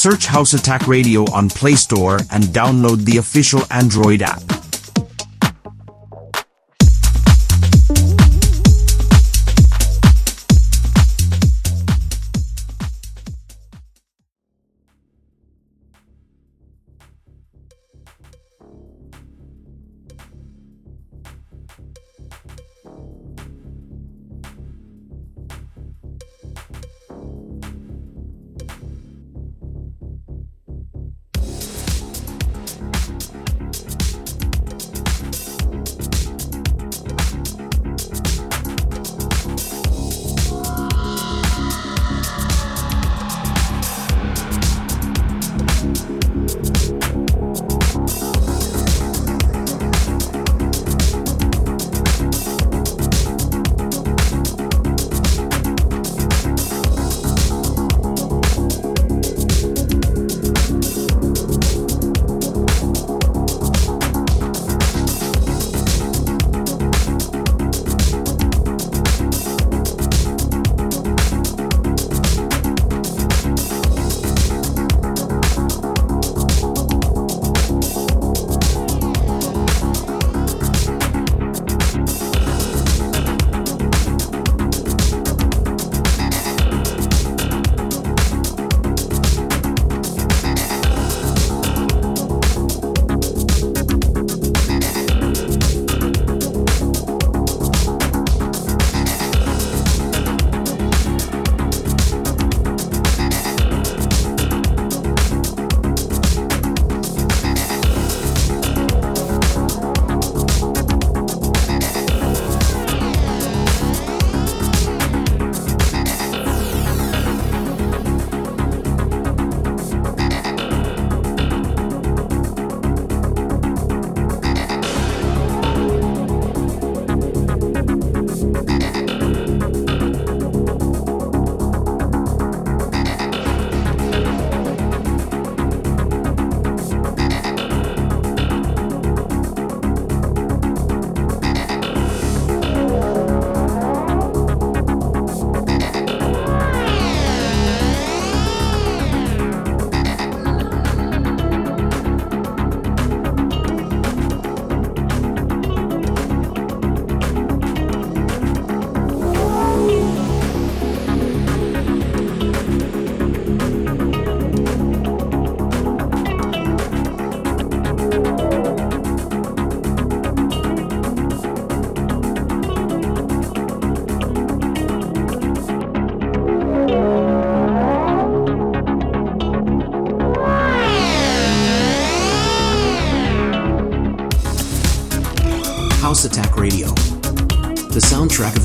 Search House Attack Radio on Play Store and download the official Android app.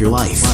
Your life.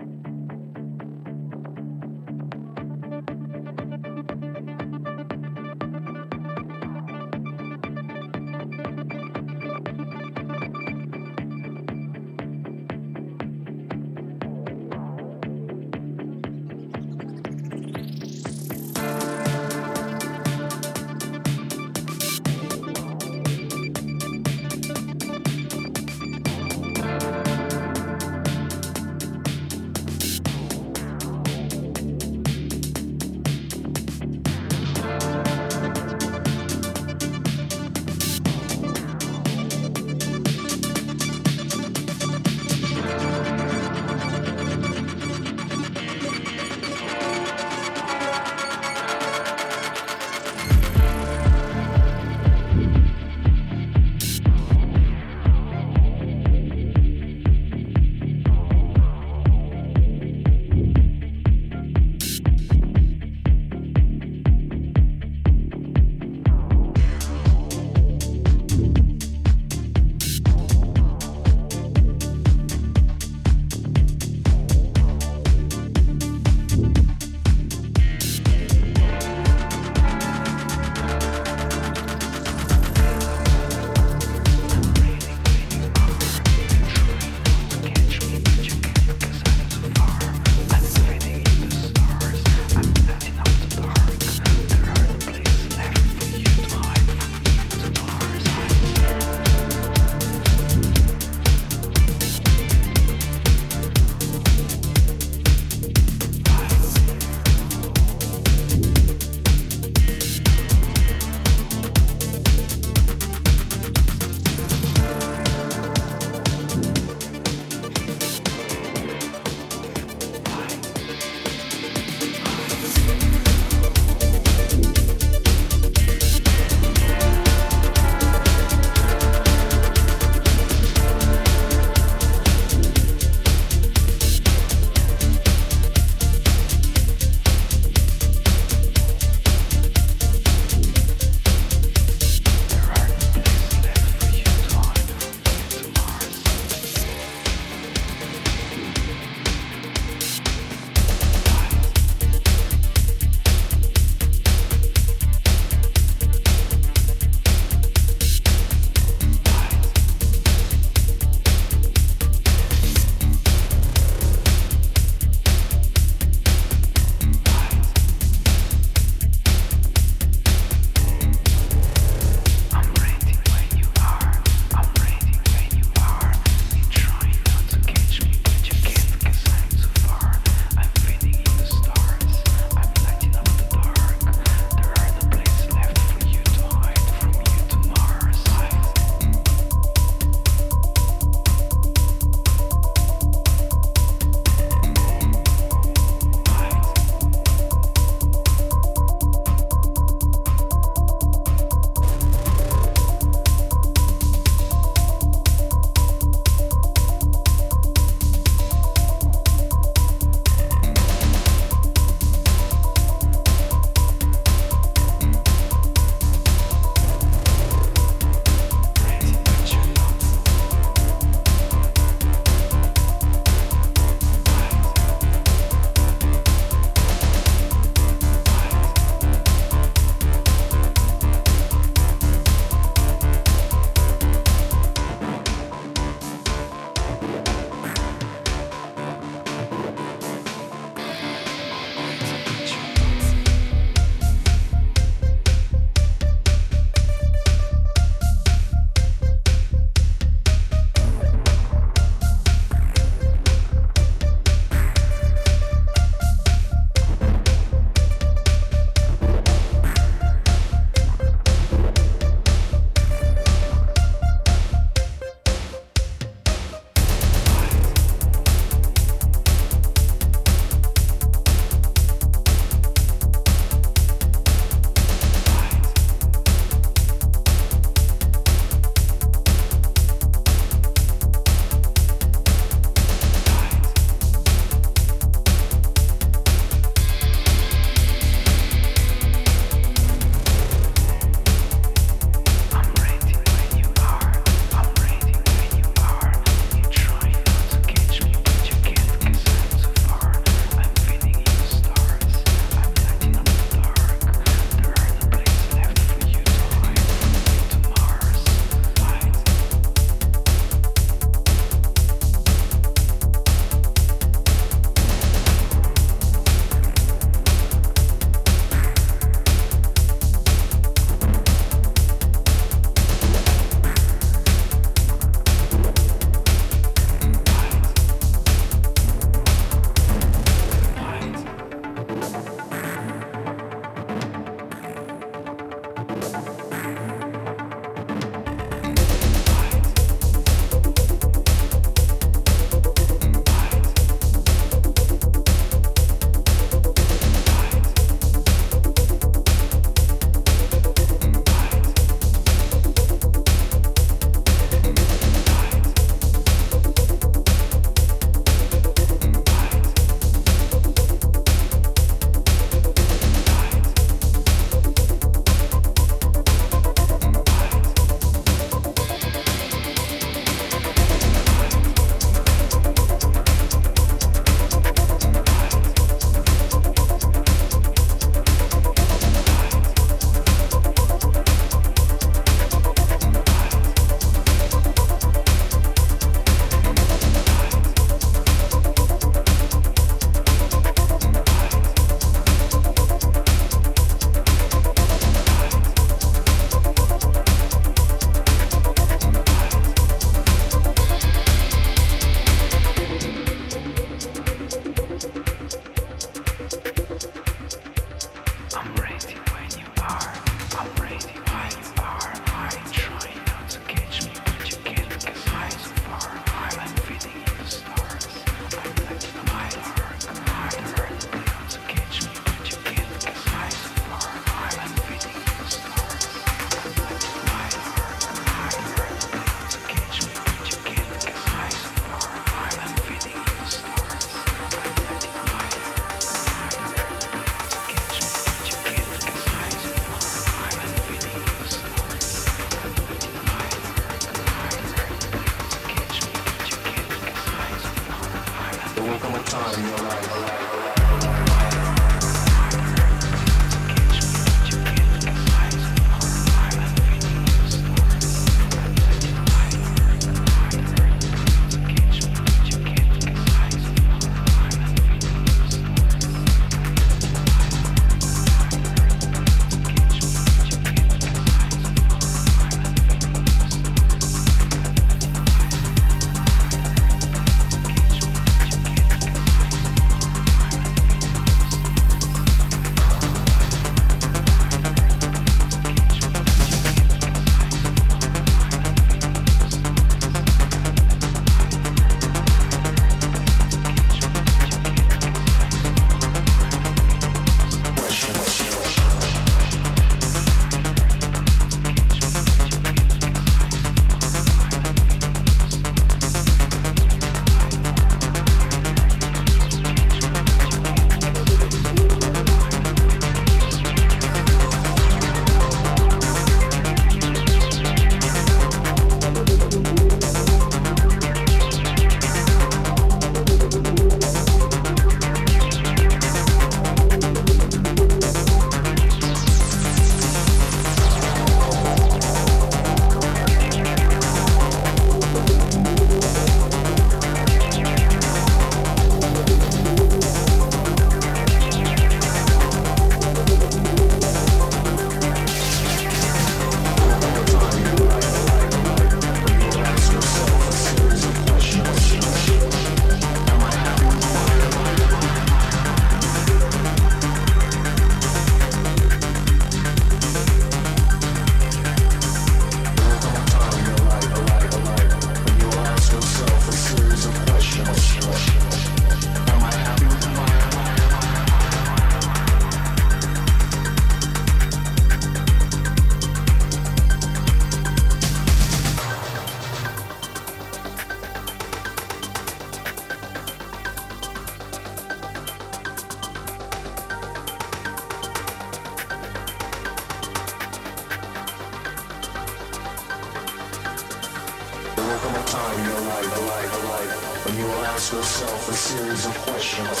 come a time in your life, your life, life, when you will ask yourself a series of questions.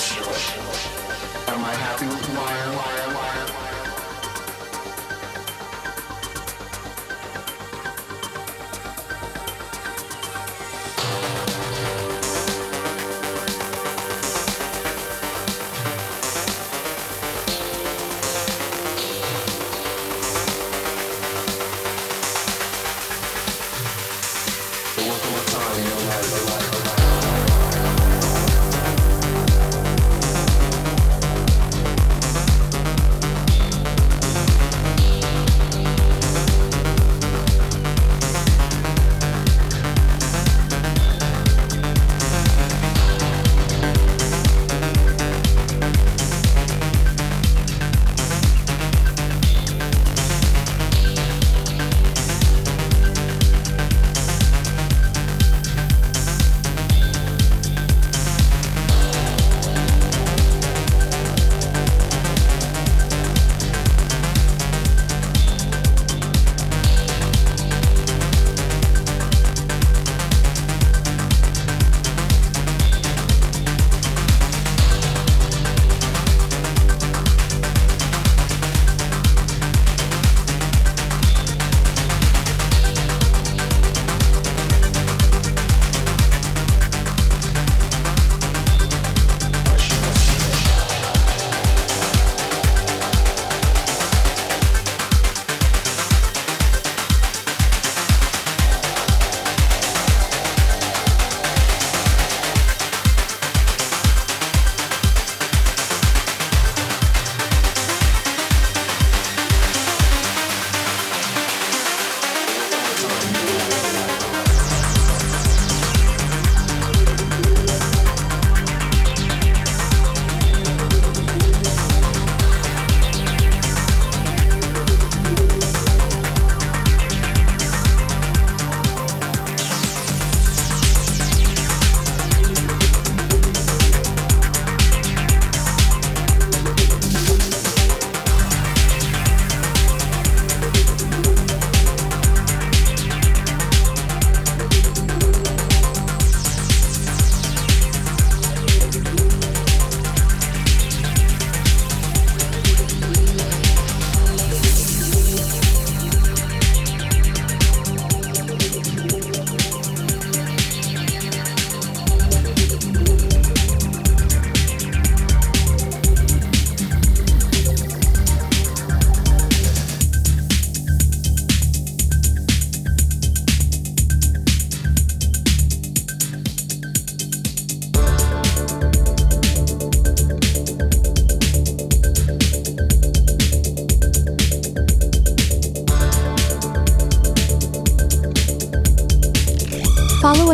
Am I happy with who I am?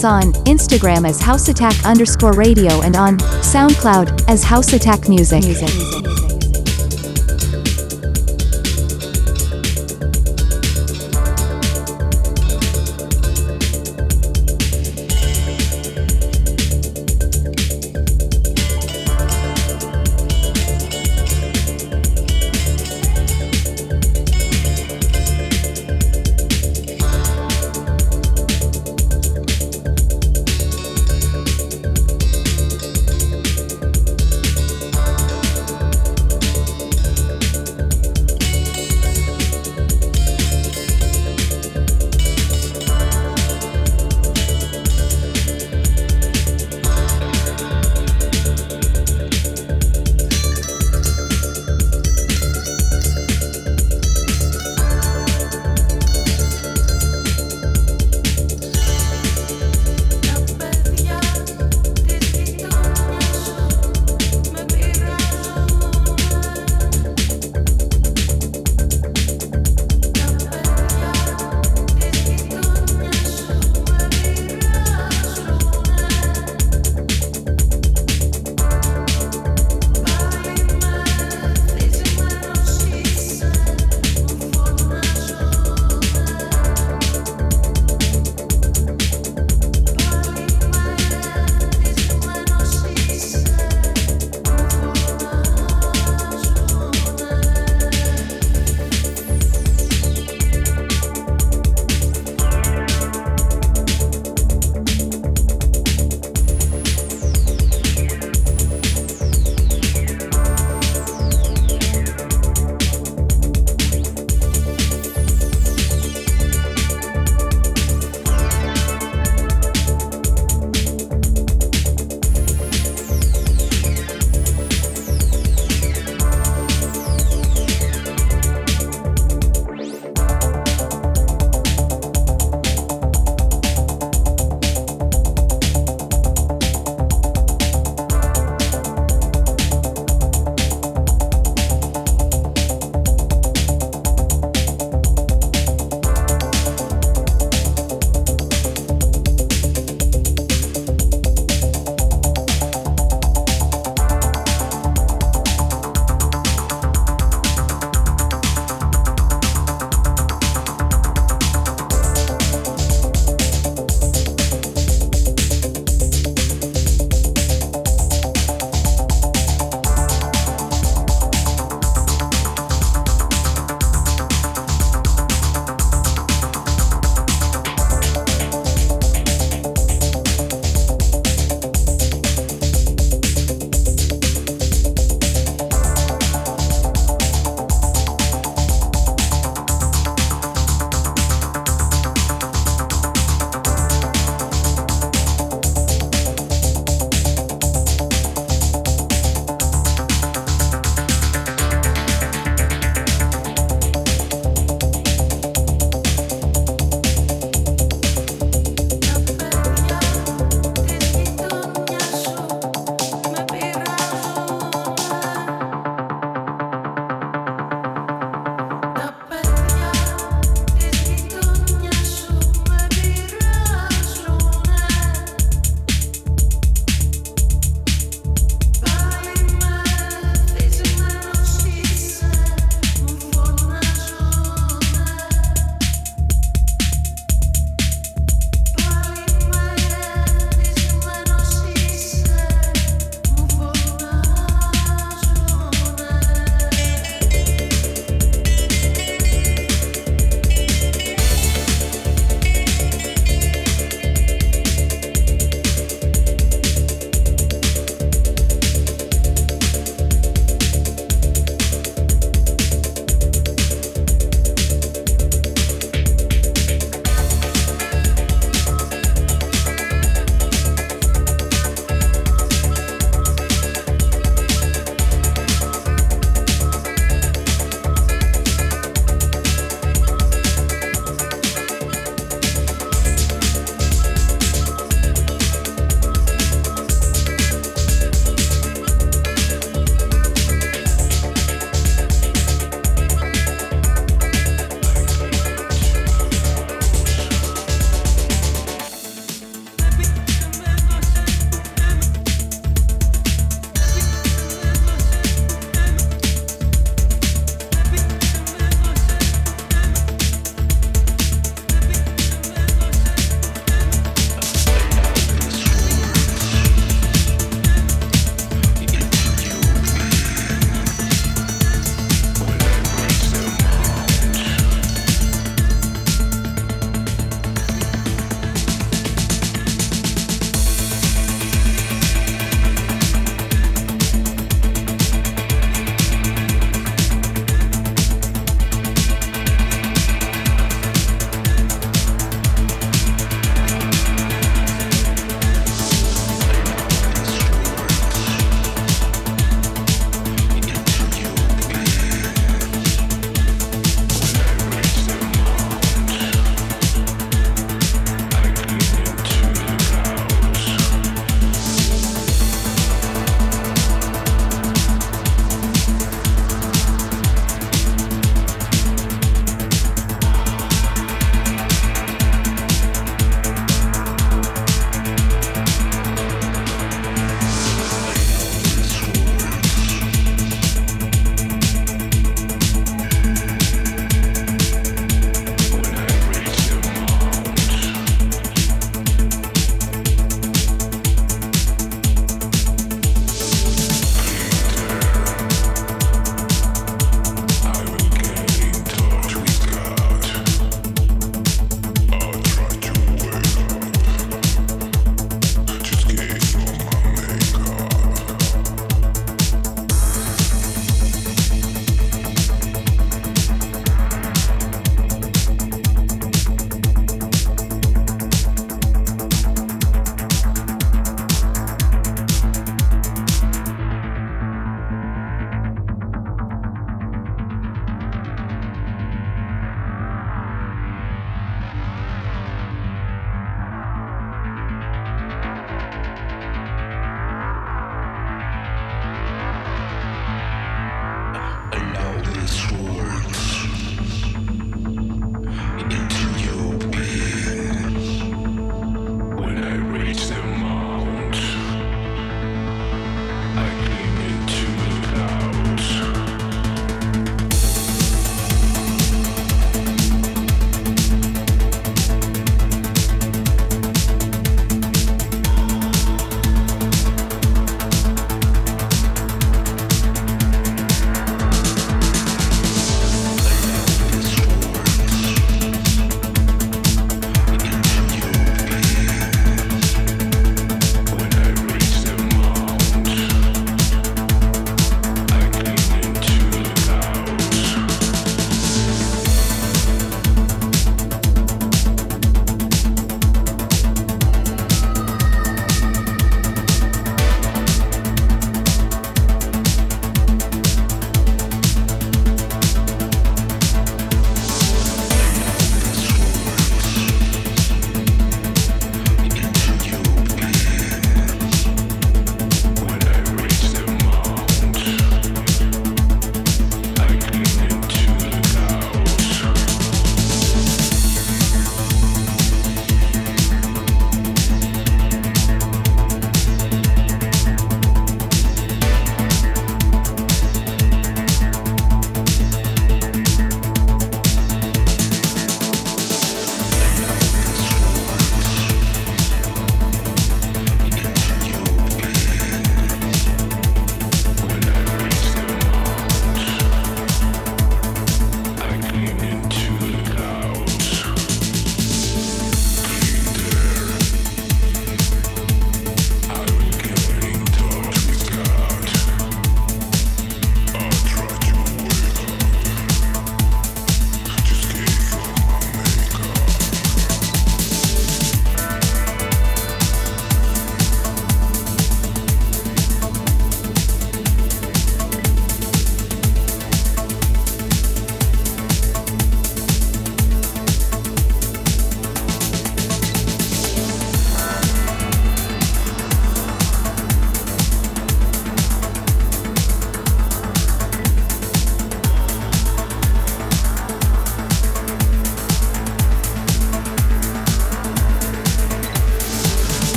Us on Instagram as House Attack underscore radio and on SoundCloud as House Attack Music. Search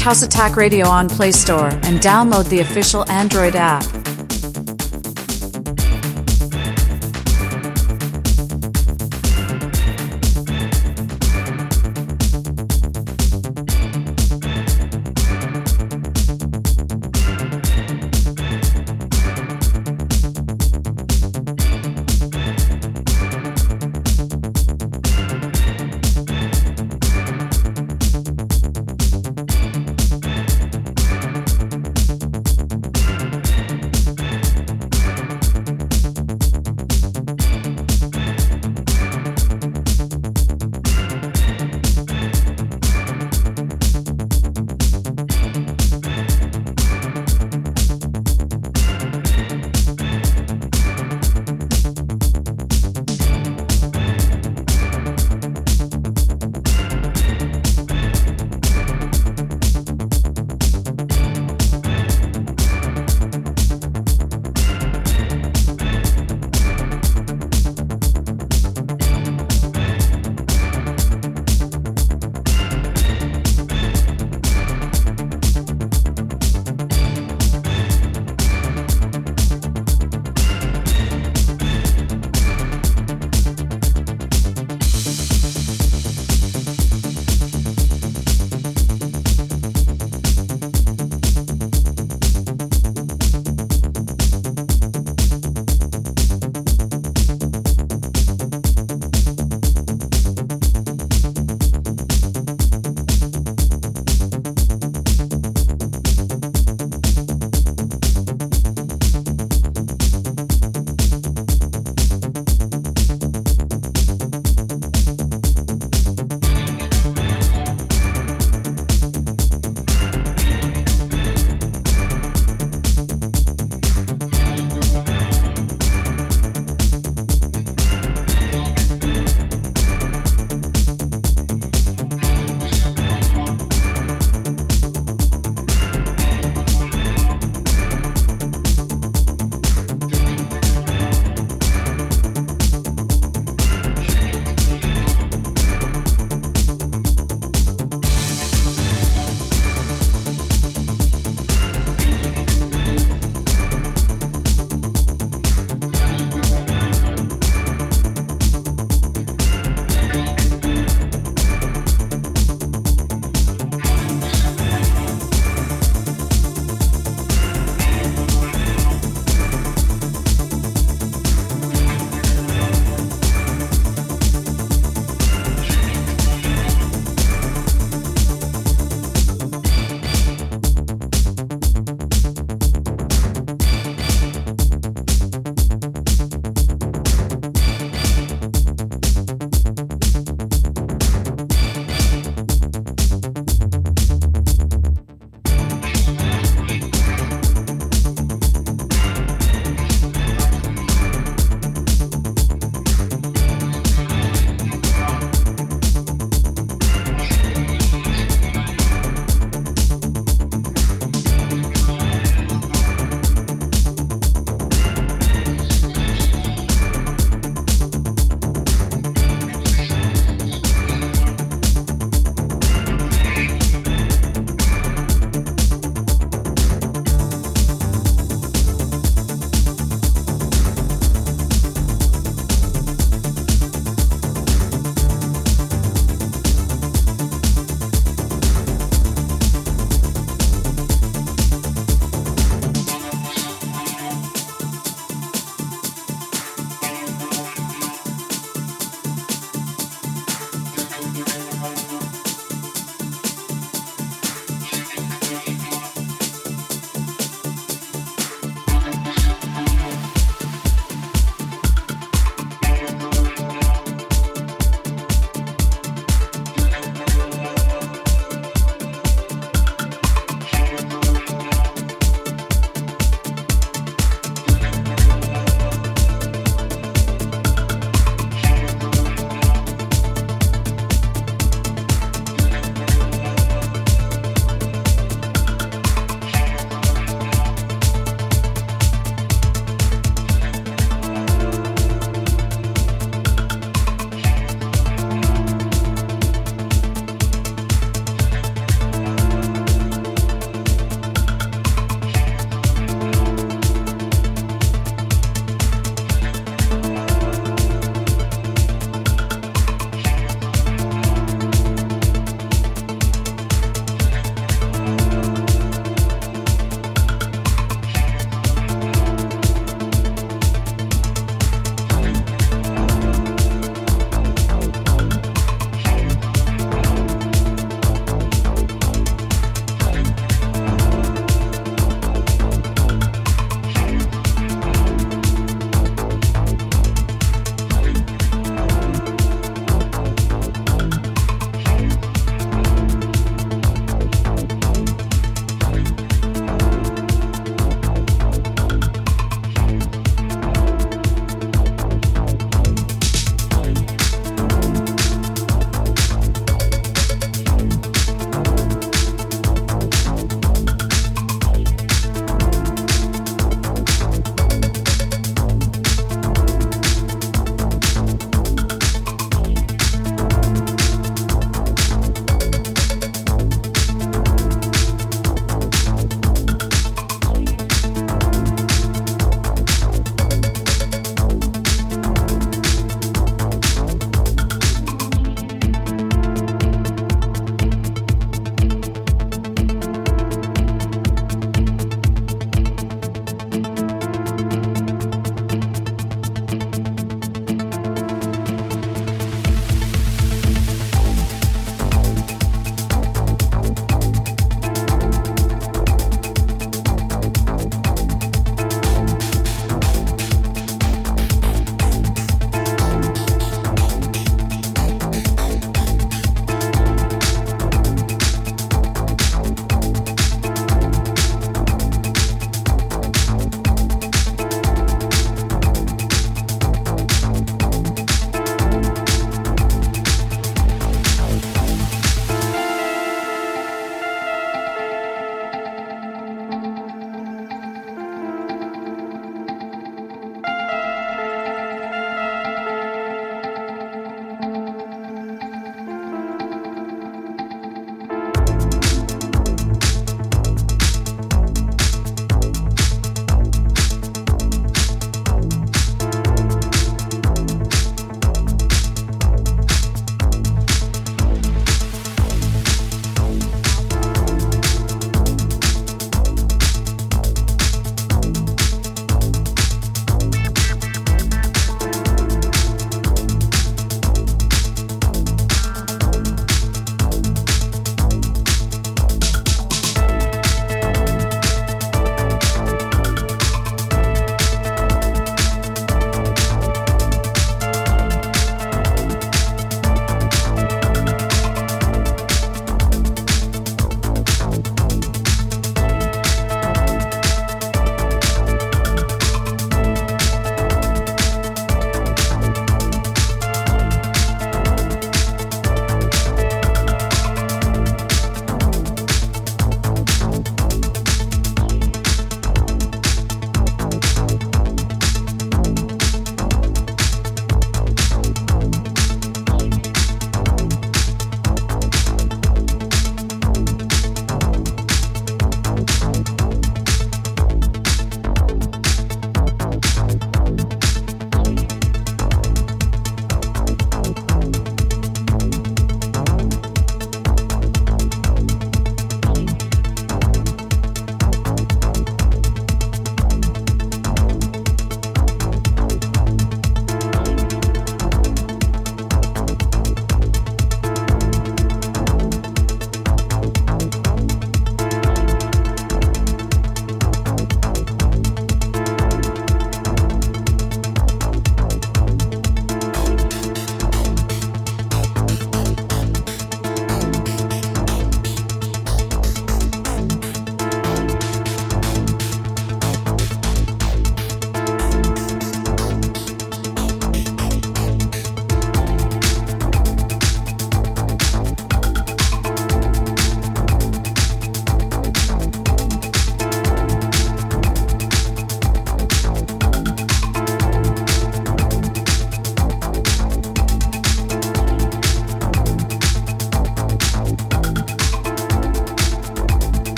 House Attack Radio on Play Store and download the official Android app.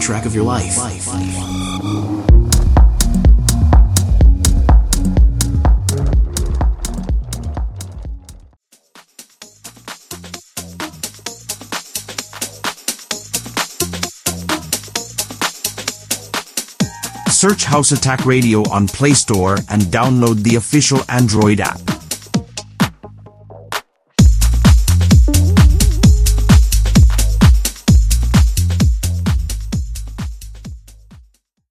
Soundtrack of your life. Search House Attack Radio on Play Store and download the official Android app.